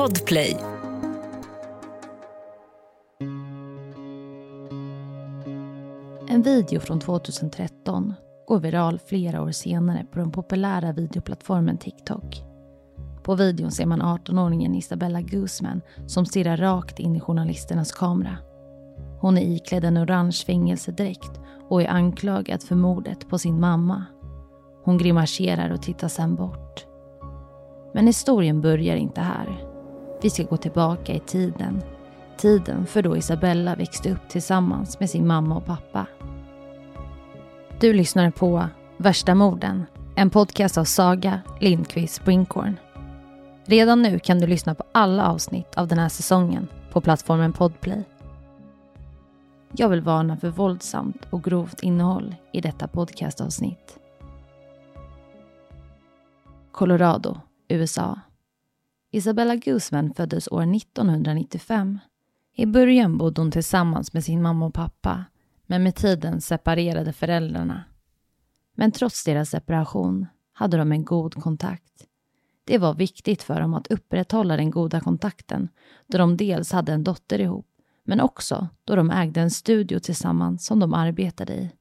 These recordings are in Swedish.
Podplay. En video från 2013 går viral flera år senare på den populära videoplattformen TikTok. På videon ser man 18-åringen Isabella Guzman som stirrar rakt in i journalisternas kamera. Hon är iklädd en orange fängelsedräkt och är anklagad för mordet på sin mamma. Hon grimaserar och tittar sen bort. Men historien börjar inte här. Vi ska gå tillbaka i tiden. Tiden för då Isabella växte upp tillsammans med sin mamma och pappa. Du lyssnar på Värsta morden, en podcast av Saga Lindqvist Springhorn. Redan nu kan du lyssna på alla avsnitt av den här säsongen på plattformen Podplay. Jag vill varna för våldsamt och grovt innehåll i detta podcastavsnitt. Colorado, USA. Isabella Guzman föddes år 1995. I början bodde hon tillsammans med sin mamma och pappa, men med tiden separerade föräldrarna. Men trots deras separation hade de en god kontakt. Det var viktigt för dem att upprätthålla den goda kontakten då de dels hade en dotter ihop men också då de ägde en studio tillsammans som de arbetade i.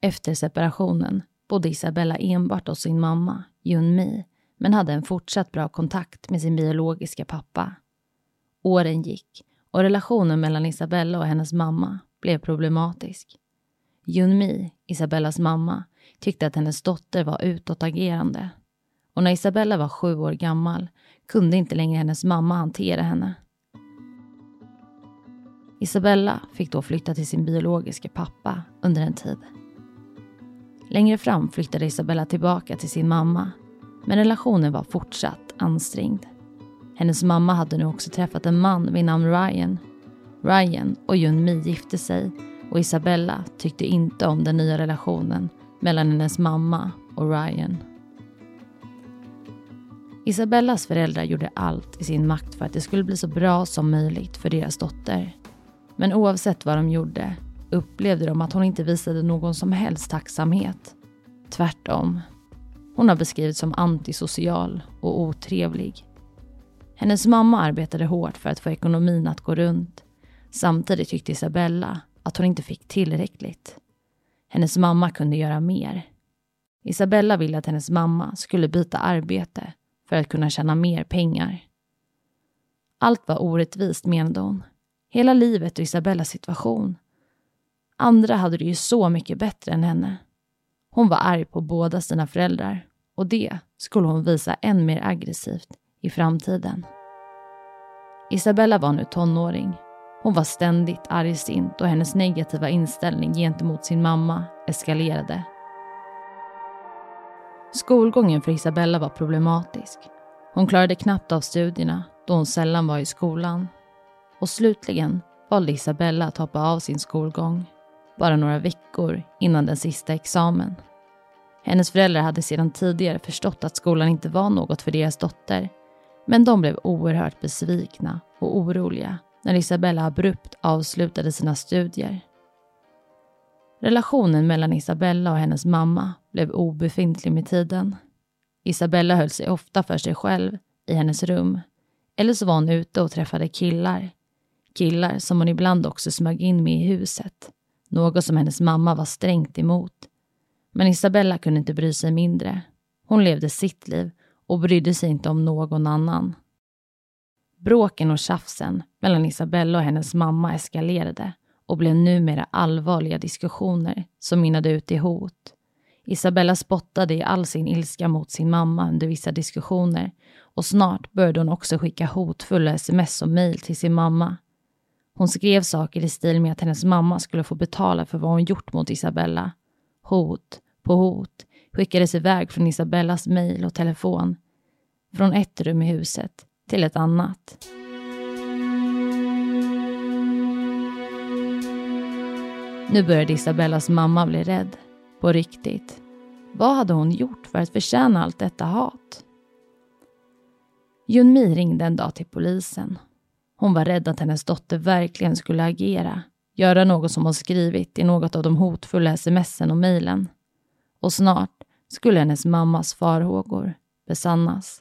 Efter separationen bodde Isabella enbart hos sin mamma, Yun Mi, men hade en fortsatt bra kontakt med sin biologiska pappa. Åren gick och relationen mellan Isabella och hennes mamma blev problematisk. Junmi, Isabellas mamma, tyckte att hennes dotter var utåtagerande. Och när Isabella var sju år gammal kunde inte längre hennes mamma hantera henne. Isabella fick då flytta till sin biologiska pappa under en tid. Längre fram flyttade Isabella tillbaka till sin mamma men relationen var fortsatt ansträngd. Hennes mamma hade nu också träffat en man vid namn Ryan. Ryan och Jun Mi gifte sig och Isabella tyckte inte om den nya relationen mellan hennes mamma och Ryan. Isabellas föräldrar gjorde allt i sin makt för att det skulle bli så bra som möjligt för deras dotter. Men oavsett vad de gjorde upplevde de att hon inte visade någon som helst tacksamhet. Tvärtom. Hon har beskrivits som antisocial och otrevlig. Hennes mamma arbetade hårt för att få ekonomin att gå runt. Samtidigt tyckte Isabella att hon inte fick tillräckligt. Hennes mamma kunde göra mer. Isabella ville att hennes mamma skulle byta arbete för att kunna tjäna mer pengar. Allt var orättvist menade hon. Hela livet och Isabellas situation. Andra hade det ju så mycket bättre än henne. Hon var arg på båda sina föräldrar och det skulle hon visa än mer aggressivt i framtiden. Isabella var nu tonåring. Hon var ständigt argsint och hennes negativa inställning gentemot sin mamma eskalerade. Skolgången för Isabella var problematisk. Hon klarade knappt av studierna då hon sällan var i skolan. Och slutligen valde Isabella att hoppa av sin skolgång bara några veckor innan den sista examen. Hennes föräldrar hade sedan tidigare förstått att skolan inte var något för deras dotter men de blev oerhört besvikna och oroliga när Isabella abrupt avslutade sina studier. Relationen mellan Isabella och hennes mamma blev obefintlig med tiden. Isabella höll sig ofta för sig själv i hennes rum eller så var hon ute och träffade killar. Killar som hon ibland också smög in med i huset. Något som hennes mamma var strängt emot. Men Isabella kunde inte bry sig mindre. Hon levde sitt liv och brydde sig inte om någon annan. Bråken och tjafsen mellan Isabella och hennes mamma eskalerade och blev numera allvarliga diskussioner som mynnade ut i hot. Isabella spottade i all sin ilska mot sin mamma under vissa diskussioner och snart började hon också skicka hotfulla sms och mejl till sin mamma. Hon skrev saker i stil med att hennes mamma skulle få betala för vad hon gjort mot Isabella. Hot på hot skickades iväg från Isabellas mejl och telefon. Från ett rum i huset till ett annat. Nu började Isabellas mamma bli rädd. På riktigt. Vad hade hon gjort för att förtjäna allt detta hat? Junmi ringde en dag till polisen. Hon var rädd att hennes dotter verkligen skulle agera, göra något som hon skrivit i något av de hotfulla smsen och mejlen. Och snart skulle hennes mammas farhågor besannas.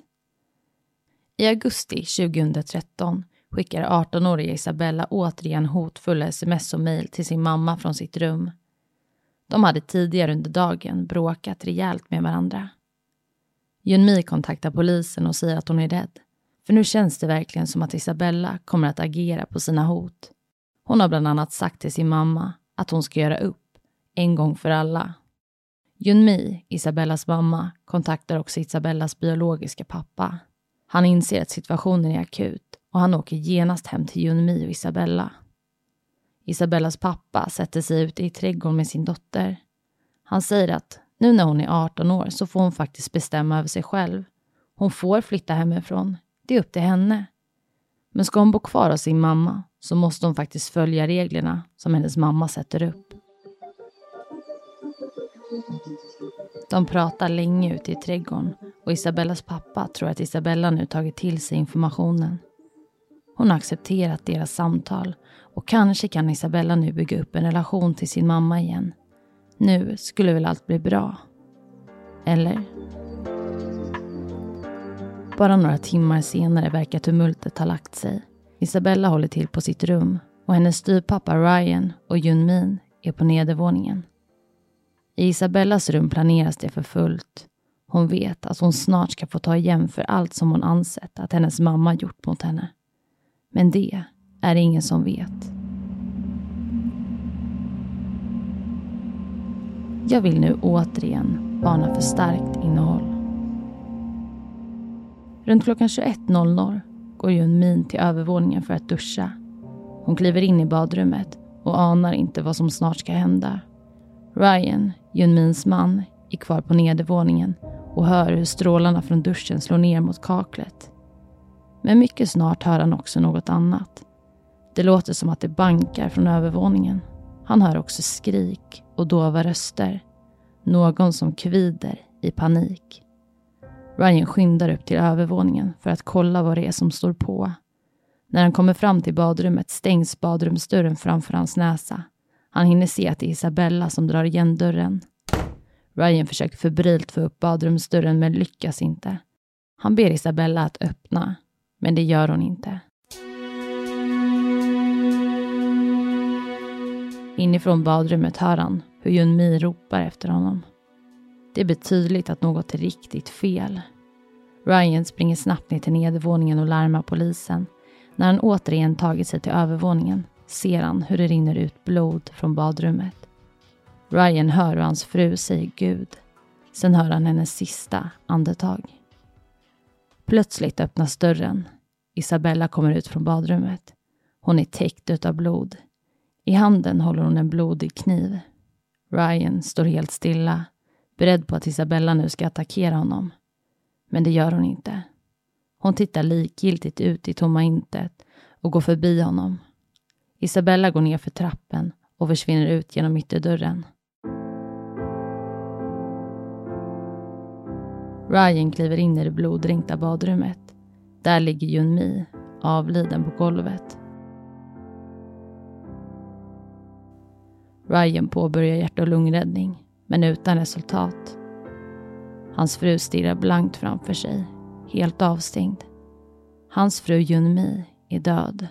I augusti 2013 skickar 18-åriga Isabella återigen hotfulla sms och mejl till sin mamma från sitt rum. De hade tidigare under dagen bråkat rejält med varandra. Junmi kontaktar polisen och säger att hon är rädd. För nu känns det verkligen som att Isabella kommer att agera på sina hot. Hon har bland annat sagt till sin mamma att hon ska göra upp, en gång för alla. Junmi, Isabellas mamma, kontaktar också Isabellas biologiska pappa. Han inser att situationen är akut och han åker genast hem till Junmi och Isabella. Isabellas pappa sätter sig ute i trädgården med sin dotter. Han säger att nu när hon är 18 år så får hon faktiskt bestämma över sig själv. Hon får flytta hemifrån. Det är upp till henne. Men ska hon bo kvar hos sin mamma så måste hon faktiskt följa reglerna som hennes mamma sätter upp. De pratar länge ute i trädgården och Isabellas pappa tror att Isabella nu tagit till sig informationen. Hon har accepterat deras samtal och kanske kan Isabella nu bygga upp en relation till sin mamma igen. Nu skulle väl allt bli bra? Eller? Bara några timmar senare verkar tumultet ha lagt sig. Isabella håller till på sitt rum och hennes styvpappa Ryan och Junmin är på nedervåningen. I Isabellas rum planeras det för fullt. Hon vet att hon snart ska få ta igen för allt som hon ansett att hennes mamma gjort mot henne. Men det är det ingen som vet. Jag vill nu återigen varna för starkt innehåll. Runt klockan 21.00 går Junmin till övervåningen för att duscha. Hon kliver in i badrummet och anar inte vad som snart ska hända. Ryan, Junmins man, är kvar på nedervåningen och hör hur strålarna från duschen slår ner mot kaklet. Men mycket snart hör han också något annat. Det låter som att det bankar från övervåningen. Han hör också skrik och dova röster. Någon som kvider i panik. Ryan skyndar upp till övervåningen för att kolla vad det är som står på. När han kommer fram till badrummet stängs badrumsdörren framför hans näsa. Han hinner se att det är Isabella som drar igen dörren. Ryan försöker febrilt få upp badrumsdörren men lyckas inte. Han ber Isabella att öppna, men det gör hon inte. Inifrån badrummet hör han hur Junmi ropar efter honom. Det blir tydligt att något är riktigt fel. Ryan springer snabbt ner till nedervåningen och larmar polisen. När han återigen tagit sig till övervåningen ser han hur det rinner ut blod från badrummet. Ryan hör hur hans fru säger Gud. Sen hör han hennes sista andetag. Plötsligt öppnas dörren. Isabella kommer ut från badrummet. Hon är täckt av blod. I handen håller hon en blodig kniv. Ryan står helt stilla, beredd på att Isabella nu ska attackera honom. Men det gör hon inte. Hon tittar likgiltigt ut i tomma intet och går förbi honom. Isabella går ner för trappen och försvinner ut genom ytterdörren. Ryan kliver in i det bloddränkta badrummet. Där ligger Junmi, avliden på golvet. Ryan påbörjar hjärt och lungräddning, men utan resultat. Hans fru stirrar blankt framför sig, helt avstängd. Hans fru Junmi är död,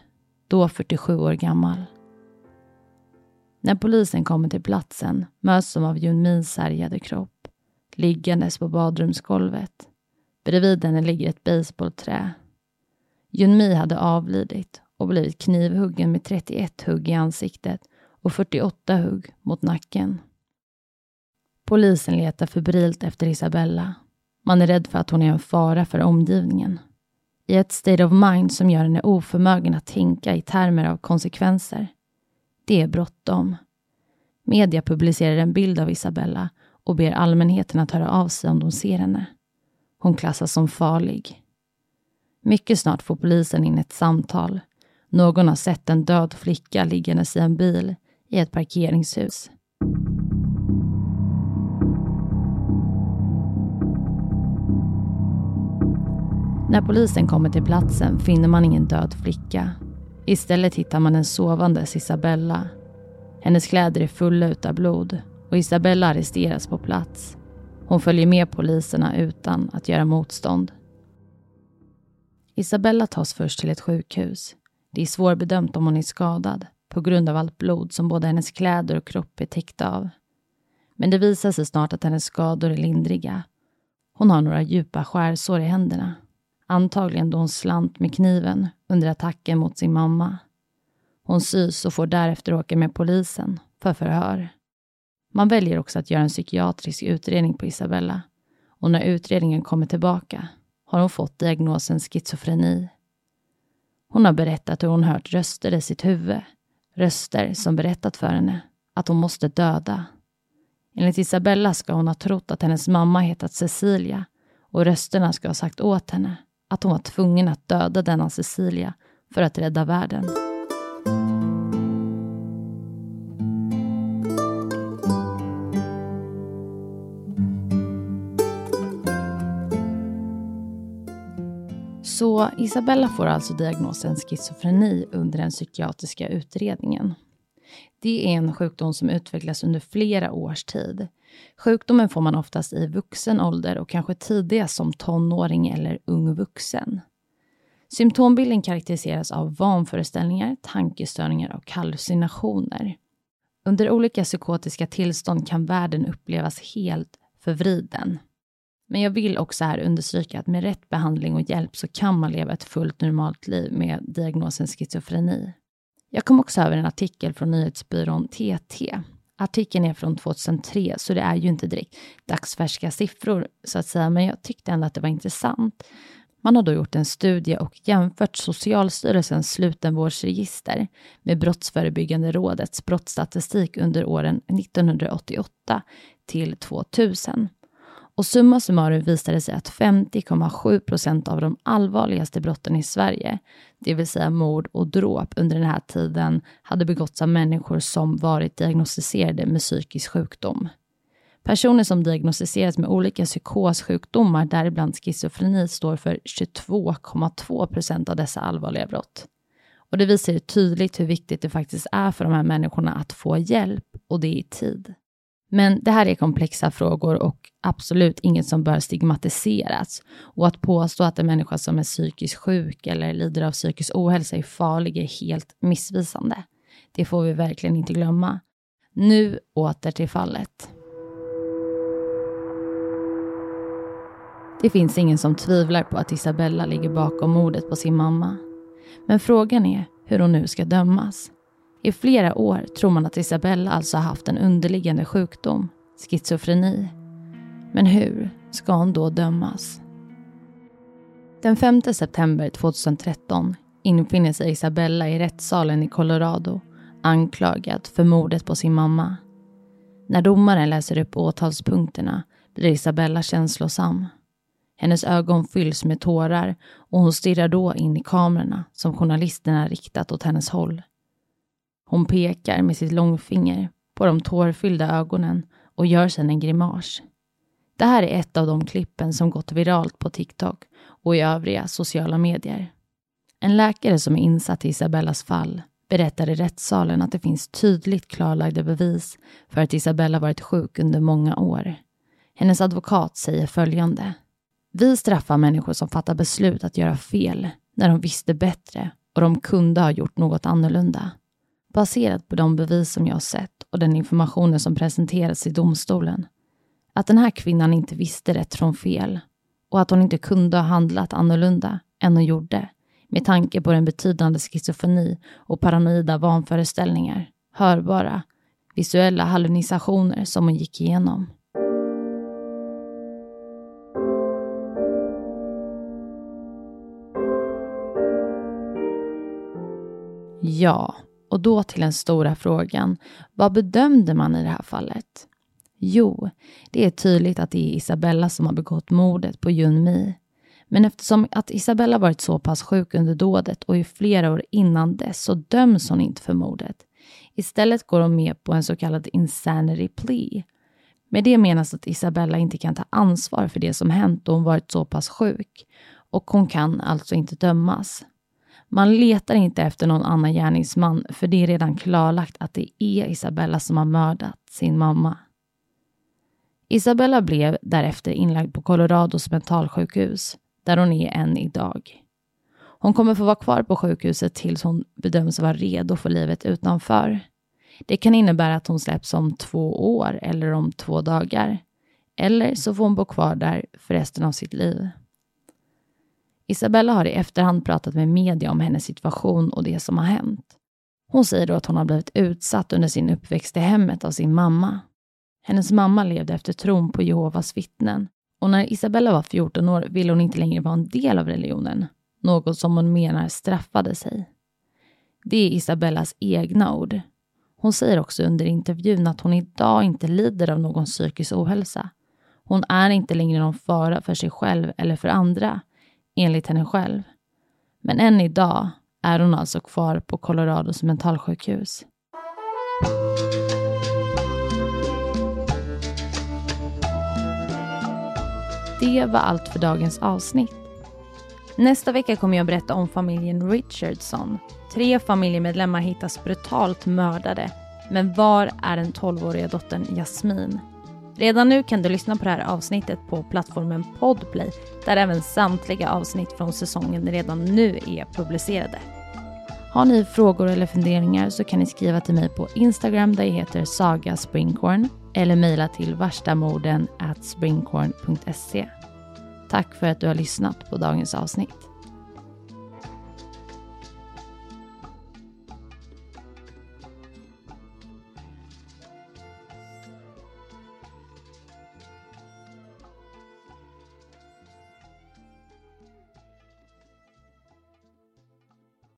då 47 år gammal. När polisen kommer till platsen möts de av Junmis sargade kropp, liggandes på badrumsgolvet. Bredvid henne ligger ett baseballträ. Junmi hade avlidit och blivit knivhuggen med 31 hugg i ansiktet och 48 hugg mot nacken. Polisen letar febrilt efter Isabella. Man är rädd för att hon är en fara för omgivningen. I ett state of mind som gör henne oförmögen att tänka i termer av konsekvenser. Det är bråttom. Media publicerar en bild av Isabella och ber allmänheten att höra av sig om de ser henne. Hon klassas som farlig. Mycket snart får polisen in ett samtal. Någon har sett en död flicka liggandes i en bil i ett parkeringshus. När polisen kommer till platsen finner man ingen död flicka. Istället hittar man en sovandes Isabella. Hennes kläder är fulla av blod och Isabella arresteras på plats. Hon följer med poliserna utan att göra motstånd. Isabella tas först till ett sjukhus. Det är svårbedömt om hon är skadad på grund av allt blod som både hennes kläder och kropp är täckta av. Men det visar sig snart att hennes skador är lindriga. Hon har några djupa skärsår i händerna. Antagligen då hon slant med kniven under attacken mot sin mamma. Hon sys och får därefter åka med polisen för förhör. Man väljer också att göra en psykiatrisk utredning på Isabella och när utredningen kommer tillbaka har hon fått diagnosen schizofreni. Hon har berättat hur hon hört röster i sitt huvud. Röster som berättat för henne att hon måste döda. Enligt Isabella ska hon ha trott att hennes mamma hetat Cecilia och rösterna ska ha sagt åt henne att hon var tvungen att döda denna Cecilia för att rädda världen. Så Isabella får alltså diagnosen schizofreni under den psykiatriska utredningen. Det är en sjukdom som utvecklas under flera års tid. Sjukdomen får man oftast i vuxen ålder och kanske tidigast som tonåring eller ung vuxen. Symptombilden karaktäriseras av vanföreställningar, tankestörningar och hallucinationer. Under olika psykotiska tillstånd kan världen upplevas helt förvriden. Men jag vill också här understryka att med rätt behandling och hjälp så kan man leva ett fullt normalt liv med diagnosen schizofreni. Jag kom också över en artikel från nyhetsbyrån TT. Artikeln är från 2003, så det är ju inte direkt dagsfärska siffror så att säga, men jag tyckte ändå att det var intressant. Man har då gjort en studie och jämfört Socialstyrelsens slutenvårdsregister med Brottsförebyggande rådets brottsstatistik under åren 1988 till 2000. Och summa summarum visade det sig att 50,7 procent av de allvarligaste brotten i Sverige, det vill säga mord och dråp under den här tiden, hade begåtts av människor som varit diagnostiserade med psykisk sjukdom. Personer som diagnostiserats med olika psykossjukdomar, däribland schizofreni, står för 22,2 procent av dessa allvarliga brott. Och det visar ju tydligt hur viktigt det faktiskt är för de här människorna att få hjälp, och det i tid. Men det här är komplexa frågor och absolut inget som bör stigmatiseras. Och att påstå att en människa som är psykiskt sjuk eller lider av psykisk ohälsa är farlig är helt missvisande. Det får vi verkligen inte glömma. Nu åter till fallet. Det finns ingen som tvivlar på att Isabella ligger bakom mordet på sin mamma. Men frågan är hur hon nu ska dömas. I flera år tror man att Isabella alltså har haft en underliggande sjukdom, schizofreni. Men hur ska hon då dömas? Den 5 september 2013 infinner sig Isabella i rättssalen i Colorado anklagad för mordet på sin mamma. När domaren läser upp åtalspunkterna blir Isabella känslosam. Hennes ögon fylls med tårar och hon stirrar då in i kamerorna som journalisterna riktat åt hennes håll. Hon pekar med sitt långfinger på de tårfyllda ögonen och gör sedan en grimas. Det här är ett av de klippen som gått viralt på TikTok och i övriga sociala medier. En läkare som är insatt i Isabellas fall berättar i rättssalen att det finns tydligt klarlagda bevis för att Isabella varit sjuk under många år. Hennes advokat säger följande. Vi straffar människor som fattar beslut att göra fel när de visste bättre och de kunde ha gjort något annorlunda. Baserat på de bevis som jag har sett och den informationen som presenterats i domstolen. Att den här kvinnan inte visste rätt från fel och att hon inte kunde ha handlat annorlunda än hon gjorde med tanke på den betydande schizofreni och paranoida vanföreställningar, hörbara, visuella hallucinationer som hon gick igenom. Ja, och då till den stora frågan, vad bedömde man i det här fallet? Jo, det är tydligt att det är Isabella som har begått mordet på Junmi. Men eftersom att Isabella varit så pass sjuk under dådet och i flera år innan dess så döms hon inte för mordet. Istället går hon med på en så kallad insanity plea. Med det menas att Isabella inte kan ta ansvar för det som hänt då hon varit så pass sjuk och hon kan alltså inte dömas. Man letar inte efter någon annan gärningsman för det är redan klarlagt att det är Isabella som har mördat sin mamma. Isabella blev därefter inlagd på Colorados mentalsjukhus där hon är än idag. Hon kommer få vara kvar på sjukhuset tills hon bedöms vara redo för livet utanför. Det kan innebära att hon släpps om två år eller om två dagar. Eller så får hon bo kvar där för resten av sitt liv. Isabella har i efterhand pratat med media om hennes situation och det som har hänt. Hon säger då att hon har blivit utsatt under sin uppväxt i hemmet av sin mamma. Hennes mamma levde efter tron på Jehovas vittnen och när Isabella var 14 år ville hon inte längre vara en del av religionen, något som hon menar straffade sig. Det är Isabellas egna ord. Hon säger också under intervjun att hon idag inte lider av någon psykisk ohälsa. Hon är inte längre någon fara för sig själv eller för andra, enligt henne själv. Men än idag är hon alltså kvar på Colorados mentalsjukhus. Det var allt för dagens avsnitt. Nästa vecka kommer jag berätta om familjen Richardson. Tre familjemedlemmar hittas brutalt mördade. Men var är den 12-åriga dottern Jasmin? Redan nu kan du lyssna på det här avsnittet på plattformen Podplay där även samtliga avsnitt från säsongen redan nu är publicerade. Har ni frågor eller funderingar så kan ni skriva till mig på Instagram där jag heter Saga Springcorn eller mejla till varstamorden at springcorn.se. Tack för att du har lyssnat på dagens avsnitt.